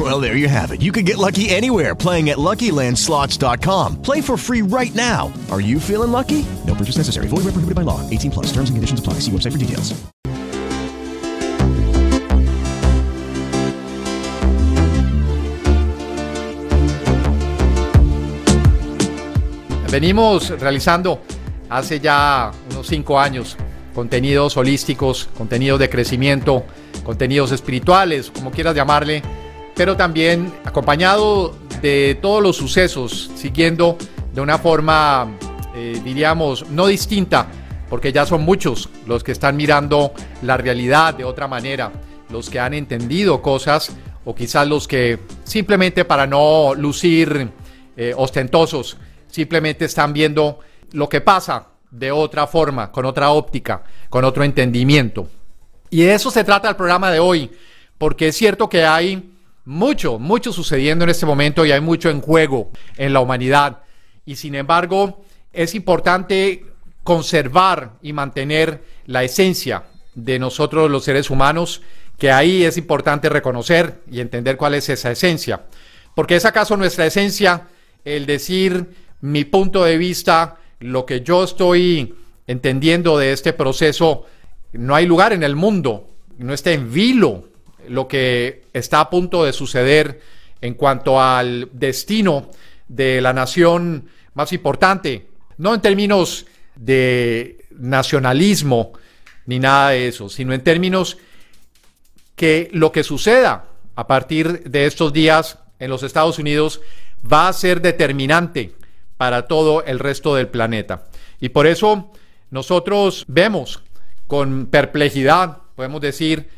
Well, there you have it. You can get lucky anywhere playing at LuckyLandSlots.com. Play for free right now. Are you feeling lucky? No purchase necessary. Void where prohibited by law. 18 plus. Terms and conditions apply. See website for details. Venimos realizando hace ya unos cinco años contenidos holísticos, contenidos de crecimiento, contenidos espirituales, como quieras llamarle, pero también acompañado de todos los sucesos, siguiendo de una forma, eh, diríamos, no distinta, porque ya son muchos los que están mirando la realidad de otra manera, los que han entendido cosas o quizás los que simplemente para no lucir eh, ostentosos, simplemente están viendo lo que pasa de otra forma, con otra óptica, con otro entendimiento. Y de eso se trata el programa de hoy, porque es cierto que hay mucho, mucho sucediendo en este momento y hay mucho en juego en la humanidad. Y sin embargo, es importante conservar y mantener la esencia de nosotros los seres humanos, que ahí es importante reconocer y entender cuál es esa esencia. Porque es acaso nuestra esencia el decir mi punto de vista, lo que yo estoy entendiendo de este proceso, no hay lugar en el mundo, no está en vilo lo que está a punto de suceder en cuanto al destino de la nación más importante, no en términos de nacionalismo ni nada de eso, sino en términos que lo que suceda a partir de estos días en los Estados Unidos va a ser determinante para todo el resto del planeta. Y por eso nosotros vemos con perplejidad, podemos decir,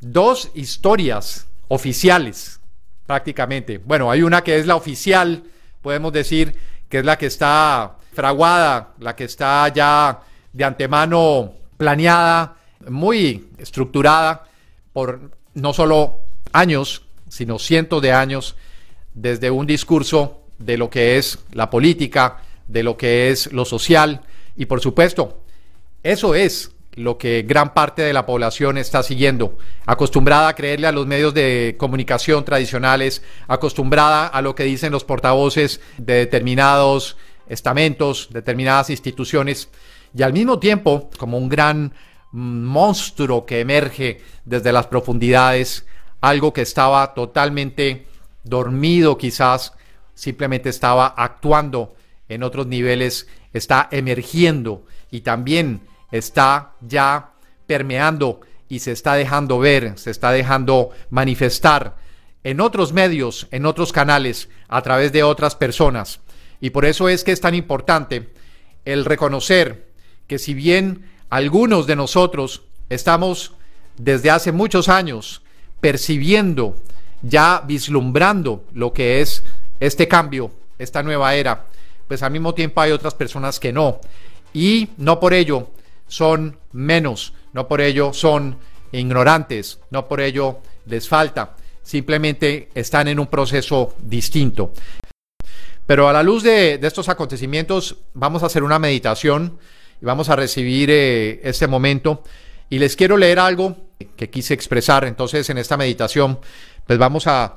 dos historias oficiales prácticamente. Bueno, hay una que es la oficial, podemos decir, que es la que está fraguada, la que está ya de antemano planeada, muy estructurada por no solo años, sino cientos de años, desde un discurso de lo que es la política, de lo que es lo social y por supuesto, eso es lo que gran parte de la población está siguiendo, acostumbrada a creerle a los medios de comunicación tradicionales, acostumbrada a lo que dicen los portavoces de determinados estamentos, determinadas instituciones, y al mismo tiempo, como un gran monstruo que emerge desde las profundidades, algo que estaba totalmente dormido quizás, simplemente estaba actuando en otros niveles, está emergiendo y también está ya permeando y se está dejando ver, se está dejando manifestar en otros medios, en otros canales, a través de otras personas. Y por eso es que es tan importante el reconocer que si bien algunos de nosotros estamos desde hace muchos años percibiendo, ya vislumbrando lo que es este cambio, esta nueva era, pues al mismo tiempo hay otras personas que no. Y no por ello son menos, no por ello son ignorantes, no por ello les falta, simplemente están en un proceso distinto. Pero a la luz de, estos acontecimientos vamos a hacer una meditación y vamos a recibir eh, este momento y les quiero leer algo que quise expresar. Entonces en esta meditación pues vamos a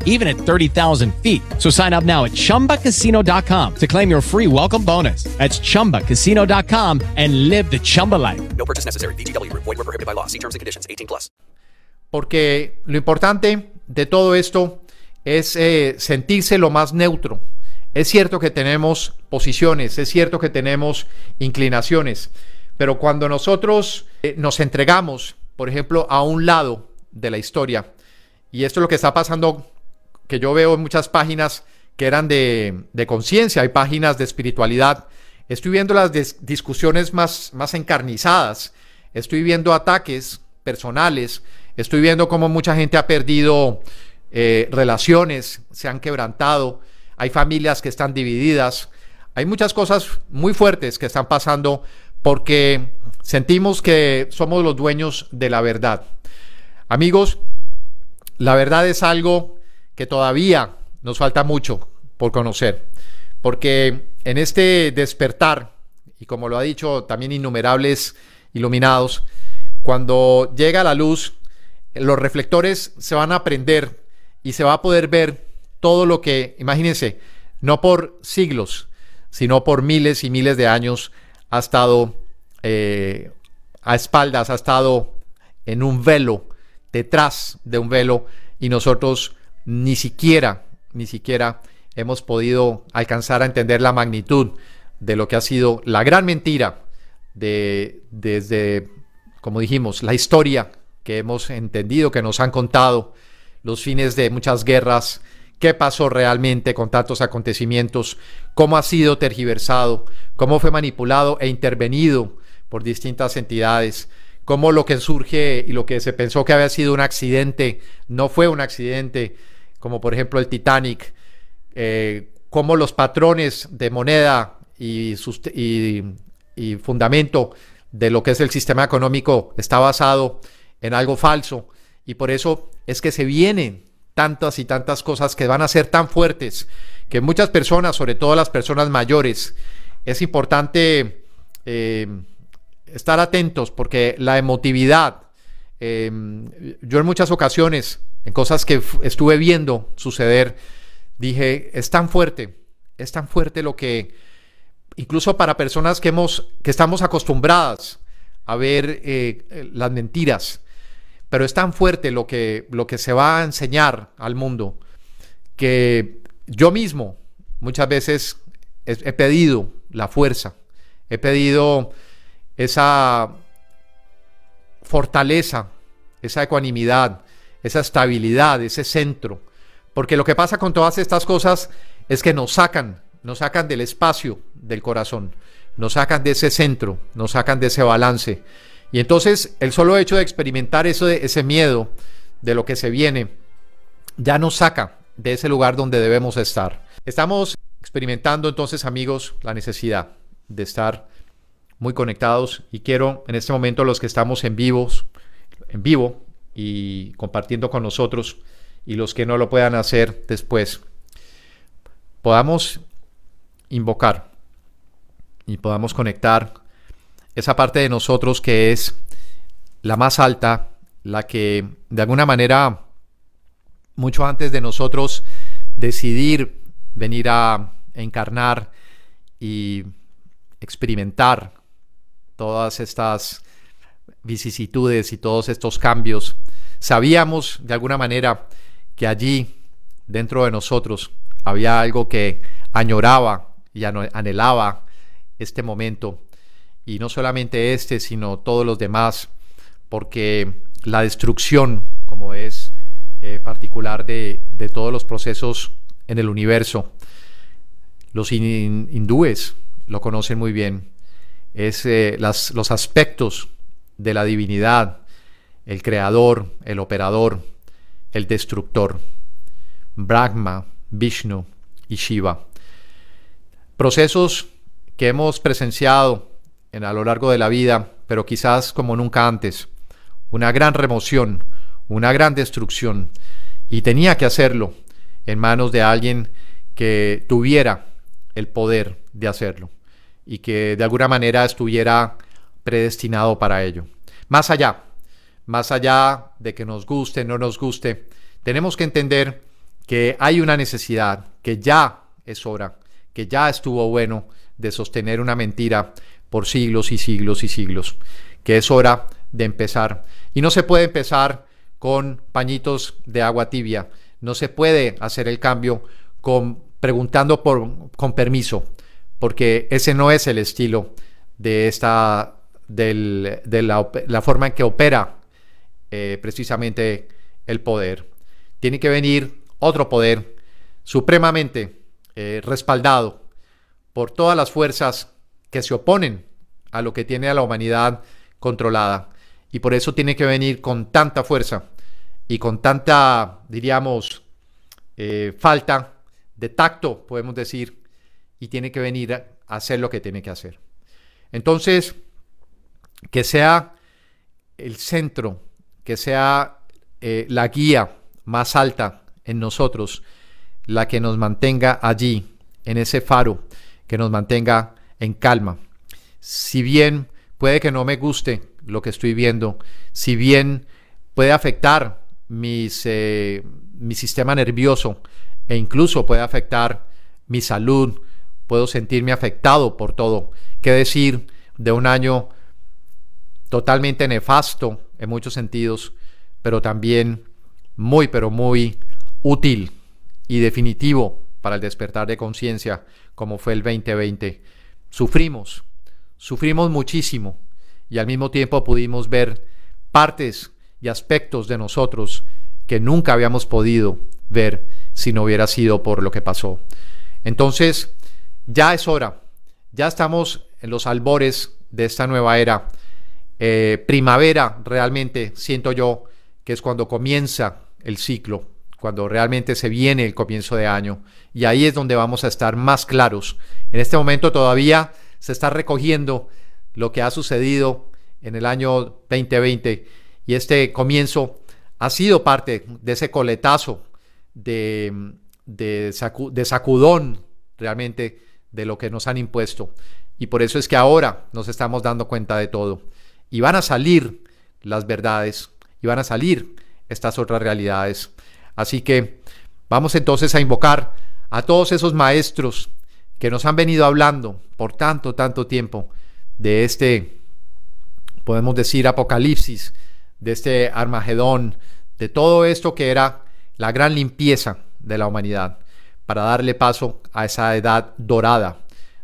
even at 30,000 feet. So sign up now at chumbacasino.com to claim your free welcome bonus. That's chumbacasino.com and live the Chumba life. No purchase necessary. VGW Group. Void were prohibited by law. See terms and conditions. 18 plus. Porque lo importante de todo esto es eh, sentirse lo más neutro. Es cierto que tenemos posiciones, es cierto que tenemos inclinaciones, pero cuando nosotros eh, nos entregamos, por ejemplo, a un lado de la historia, y esto es lo que está pasando, que yo veo en muchas páginas que eran de, conciencia, hay páginas de espiritualidad, estoy viendo las dis- discusiones más, más encarnizadas, estoy viendo ataques personales, estoy viendo cómo mucha gente ha perdido eh, relaciones, se han quebrantado, hay familias que están divididas, hay muchas cosas muy fuertes que están pasando porque sentimos que somos los dueños de la verdad. Amigos, la verdad es algo que todavía nos falta mucho por conocer, porque en este despertar, y como lo ha dicho también innumerables iluminados, cuando llega la luz, los reflectores se van a prender y se va a poder ver todo lo que, imagínense, no por siglos, sino por miles y miles de años ha estado eh, a espaldas, ha estado en un velo, detrás de un velo, y nosotros ni siquiera, ni siquiera hemos podido alcanzar a entender la magnitud de lo que ha sido la gran mentira de desde, como dijimos, la historia que hemos entendido, que nos han contado, los fines de muchas guerras, qué pasó realmente con tantos acontecimientos, cómo ha sido tergiversado, cómo fue manipulado e intervenido por distintas entidades, cómo lo que surge y lo que se pensó que había sido un accidente no fue un accidente, como por ejemplo el Titanic, eh, cómo los patrones de moneda y, y- y fundamento de lo que es el sistema económico está basado en algo falso. Y por eso es que se vienen tantas y tantas cosas que van a ser tan fuertes que muchas personas, sobre todo las personas mayores, es importante eh, estar atentos porque la emotividad, eh, yo en muchas ocasiones, en cosas que estuve viendo suceder, dije, es tan fuerte, es tan fuerte lo que, incluso para personas que, hemos, que estamos acostumbradas a ver eh, eh, las mentiras, pero es tan fuerte lo que, lo que se va a enseñar al mundo que yo mismo muchas veces he pedido la fuerza, he pedido esa fortaleza, esa ecuanimidad, esa estabilidad, ese centro. Porque lo que pasa con todas estas cosas es que nos sacan, nos sacan del espacio del corazón, nos sacan de ese centro, nos sacan de ese balance. Y entonces el solo hecho de experimentar eso, de- ese miedo de lo que se viene, ya nos saca de ese lugar donde debemos estar. Estamos experimentando entonces, amigos, la necesidad de estar muy conectados y quiero en este momento los que estamos en vivos, en vivo y compartiendo con nosotros y los que no lo puedan hacer después, podamos invocar y podamos conectar esa parte de nosotros que es la más alta, la que de alguna manera mucho antes de nosotros decidir venir a encarnar y experimentar todas estas vicisitudes y todos estos cambios, sabíamos de alguna manera que allí, dentro de nosotros, había algo que añoraba y anhelaba este momento, y no solamente este, sino todos los demás, porque la destrucción, como es eh, particular de, todos los procesos en el universo, los hin- hindúes lo conocen muy bien, es eh, los aspectos de la divinidad, el creador, el operador, el destructor, Brahma, Vishnu y Shiva. Procesos que hemos presenciado en, a lo largo de la vida, pero quizás como nunca antes. Una gran remoción, una gran destrucción. Y tenía que hacerlo en manos de alguien que tuviera el poder de hacerlo y que de alguna manera estuviera predestinado para ello. Más allá, más allá de que nos guste, no nos guste, tenemos que entender que hay una necesidad, que ya es hora, que ya estuvo bueno de sostener una mentira por siglos y siglos y siglos, que es hora de empezar. Y no se puede empezar con pañitos de agua tibia, no se puede hacer el cambio con, preguntando por, con permiso, porque ese no es el estilo de esta de la, la, forma en que opera eh, precisamente el poder. Tiene que venir otro poder supremamente eh, respaldado por todas las fuerzas que se oponen a lo que tiene a la humanidad controlada. Y por eso tiene que venir con tanta fuerza y con tanta, diríamos, eh, falta de tacto, podemos decir, y tiene que venir a hacer lo que tiene que hacer. Entonces, que sea el centro, que sea eh, la guía más alta en nosotros, la que nos mantenga allí, en ese faro, que nos mantenga en calma. Si bien puede que no me guste lo que estoy viendo, si bien puede afectar eh, mi sistema nervioso e incluso puede afectar mi salud, puedo sentirme afectado por todo. ¿Qué decir de un año totalmente nefasto en muchos sentidos, pero también muy, pero muy útil y definitivo para el despertar de conciencia, como fue el 2020. Sufrimos, sufrimos muchísimo y al mismo tiempo pudimos ver partes y aspectos de nosotros que nunca habíamos podido ver si no hubiera sido por lo que pasó. Entonces, ya es hora, ya estamos en los albores de esta nueva era. Eh, primavera realmente siento yo que es cuando comienza el ciclo, cuando realmente se viene el comienzo de año. Y ahí es donde vamos a estar más claros. En este momento todavía se está recogiendo lo que ha sucedido en el año 2020 y este comienzo ha sido parte de ese coletazo de, sacudón realmente de lo que nos han impuesto. Y por eso es que ahora nos estamos dando cuenta de todo. Y van a salir las verdades, y van a salir estas otras realidades. Así que vamos entonces a invocar a todos esos maestros que nos han venido hablando por tanto, tanto tiempo de este, podemos decir, apocalipsis, de este Armagedón, de todo esto que era la gran limpieza de la humanidad, para darle paso a esa edad dorada,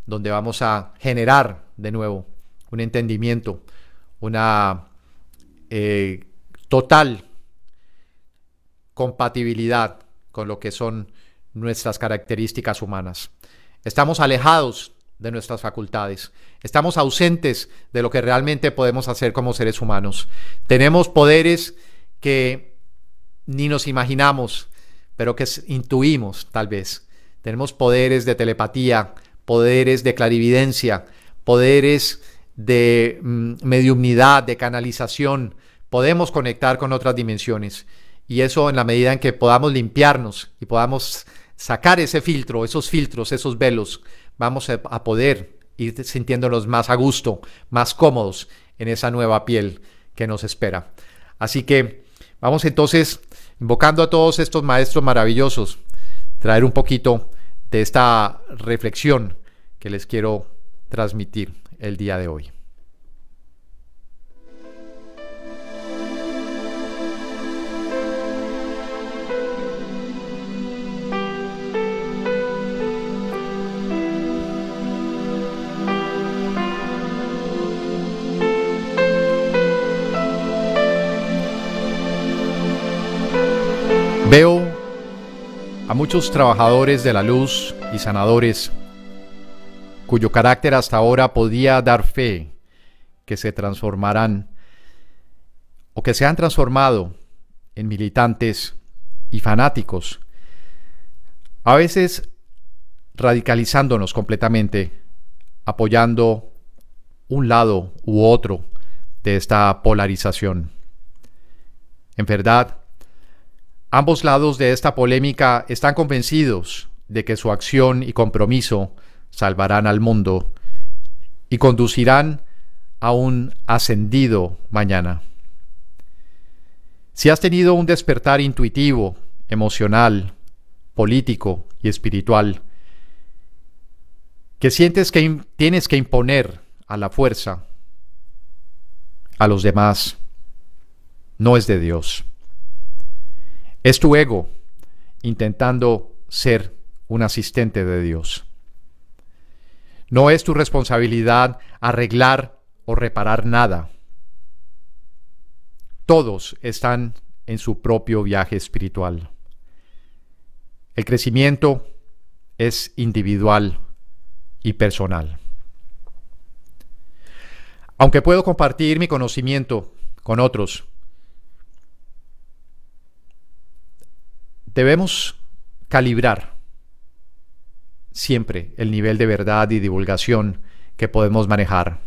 donde vamos a generar de nuevo un entendimiento, una eh, total compatibilidad con lo que son nuestras características humanas. Estamos alejados de nuestras facultades. Estamos ausentes de lo que realmente podemos hacer como seres humanos. Tenemos poderes que ni nos imaginamos, pero que intuimos tal vez. Tenemos poderes de telepatía, poderes de clarividencia, poderes de mm, mediumnidad, de canalización. Podemos conectar con otras dimensiones. Y eso en la medida en que podamos limpiarnos y podamos sacar ese filtro, esos filtros, esos velos, vamos a poder ir sintiéndonos más a gusto, más cómodos en esa nueva piel que nos espera. Así que vamos entonces, invocando a todos estos maestros maravillosos, traer un poquito de esta reflexión que les quiero transmitir el día de hoy. Veo a muchos trabajadores de la luz y sanadores cuyo carácter hasta ahora podía dar fe que se transformarán o que se han transformado en militantes y fanáticos, a veces radicalizándonos completamente, apoyando un lado u otro de esta polarización. En verdad, Ambos lados de esta polémica están convencidos de que su acción y compromiso salvarán al mundo y conducirán a un ascendido mañana. Si has tenido un despertar intuitivo, emocional político y espiritual que sientes que tienes que imponer a la fuerza a los demás, no es de Dios. Es tu ego intentando ser un asistente de Dios. No es tu responsabilidad arreglar o reparar nada. Todos están en su propio viaje espiritual. El crecimiento es individual y personal. Aunque puedo compartir mi conocimiento con otros, debemos calibrar siempre el nivel de verdad y divulgación que podemos manejar.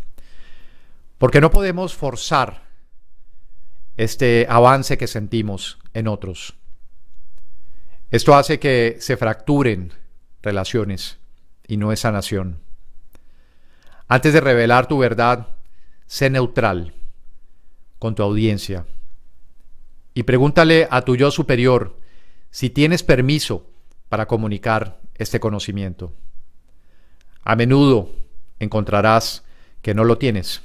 Porque no podemos forzar este avance que sentimos en otros. Esto hace que se fracturen relaciones y no es sanación. Antes de revelar tu verdad, sé neutral con tu audiencia y pregúntale a tu yo superior si tienes permiso para comunicar este conocimiento. A menudo encontrarás que no lo tienes.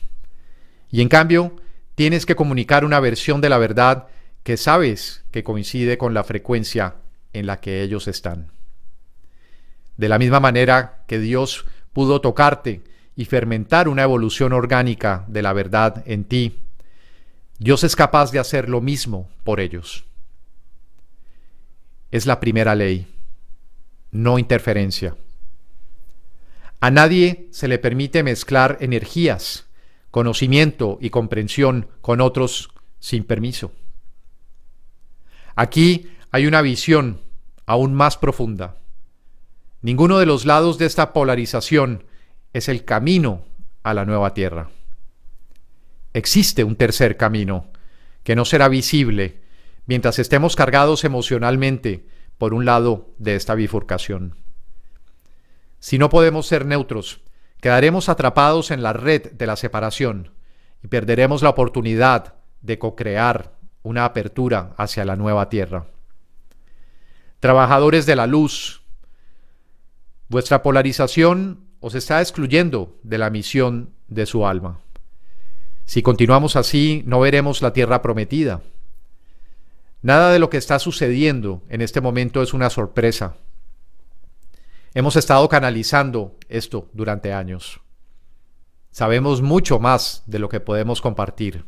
Y en cambio, tienes que comunicar una versión de la verdad que sabes que coincide con la frecuencia en la que ellos están. De la misma manera que Dios pudo tocarte y fermentar una evolución orgánica de la verdad en ti, Dios es capaz de hacer lo mismo por ellos. Es la primera ley, no interferencia. A nadie se le permite mezclar energías, conocimiento y comprensión con otros sin permiso. Aquí hay una visión aún más profunda. Ninguno de los lados de esta polarización es el camino a la nueva tierra. Existe un tercer camino que no será visible mientras estemos cargados emocionalmente por un lado de esta bifurcación. Si no podemos ser neutros, quedaremos atrapados en la red de la separación y perderemos la oportunidad de co-crear una apertura hacia la nueva tierra. Trabajadores de la luz, vuestra polarización os está excluyendo de la misión de su alma. Si continuamos así, no veremos la tierra prometida. Nada de lo que está sucediendo en este momento es una sorpresa. Hemos estado canalizando esto durante años. Sabemos mucho más de lo que podemos compartir.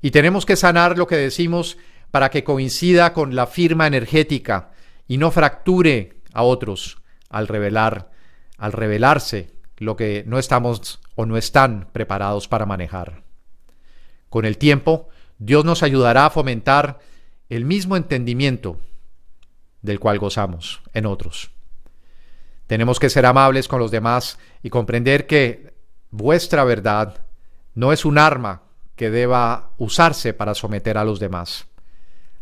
Y tenemos que sanar lo que decimos para que coincida con la firma energética y no fracture a otros al revelar al revelarse lo que no estamos o no están preparados para manejar. Con el tiempo, Dios nos ayudará a fomentar el mismo entendimiento del cual gozamos en otros. Tenemos que ser amables con los demás y comprender que vuestra verdad no es un arma que deba usarse para someter a los demás.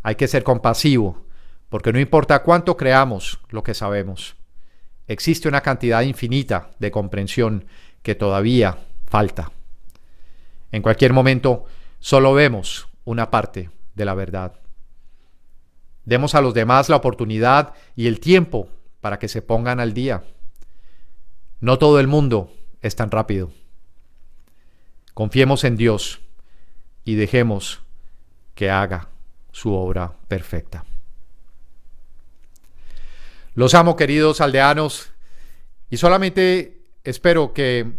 Hay que ser compasivo, porque no importa cuánto creamos lo que sabemos, existe una cantidad infinita de comprensión que todavía falta. En cualquier momento, solo vemos una parte de la verdad. Demos a los demás la oportunidad y el tiempo para que se pongan al día. No todo el mundo es tan rápido. Confiemos en Dios y dejemos que haga su obra perfecta. Los amo, queridos aldeanos, y solamente espero que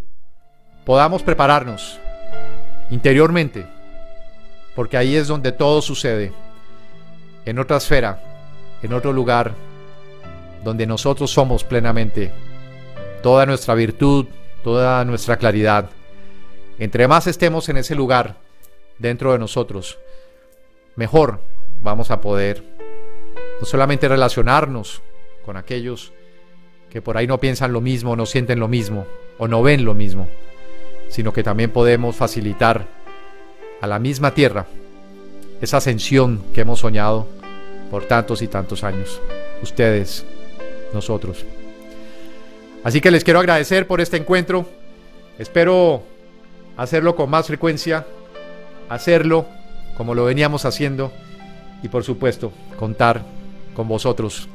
podamos prepararnos interiormente, porque ahí es donde todo sucede, en otra esfera, en otro lugar, donde nosotros somos plenamente toda nuestra virtud, toda nuestra claridad. Entre más estemos en ese lugar dentro de nosotros, mejor vamos a poder no solamente relacionarnos con aquellos que por ahí no piensan lo mismo, no sienten lo mismo o no ven lo mismo, sino que también podemos facilitar a la misma tierra esa ascensión que hemos soñado por tantos y tantos años. Ustedes, nosotros. Así que les quiero agradecer por este encuentro. Espero hacerlo con más frecuencia, hacerlo como lo veníamos haciendo y por supuesto contar con vosotros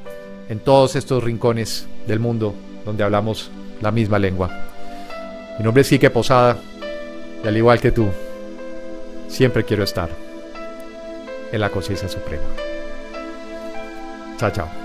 en todos estos rincones del mundo donde hablamos la misma lengua. Mi nombre es Quique Posada y al igual que tú, siempre quiero estar en la conciencia suprema. Chao, chao.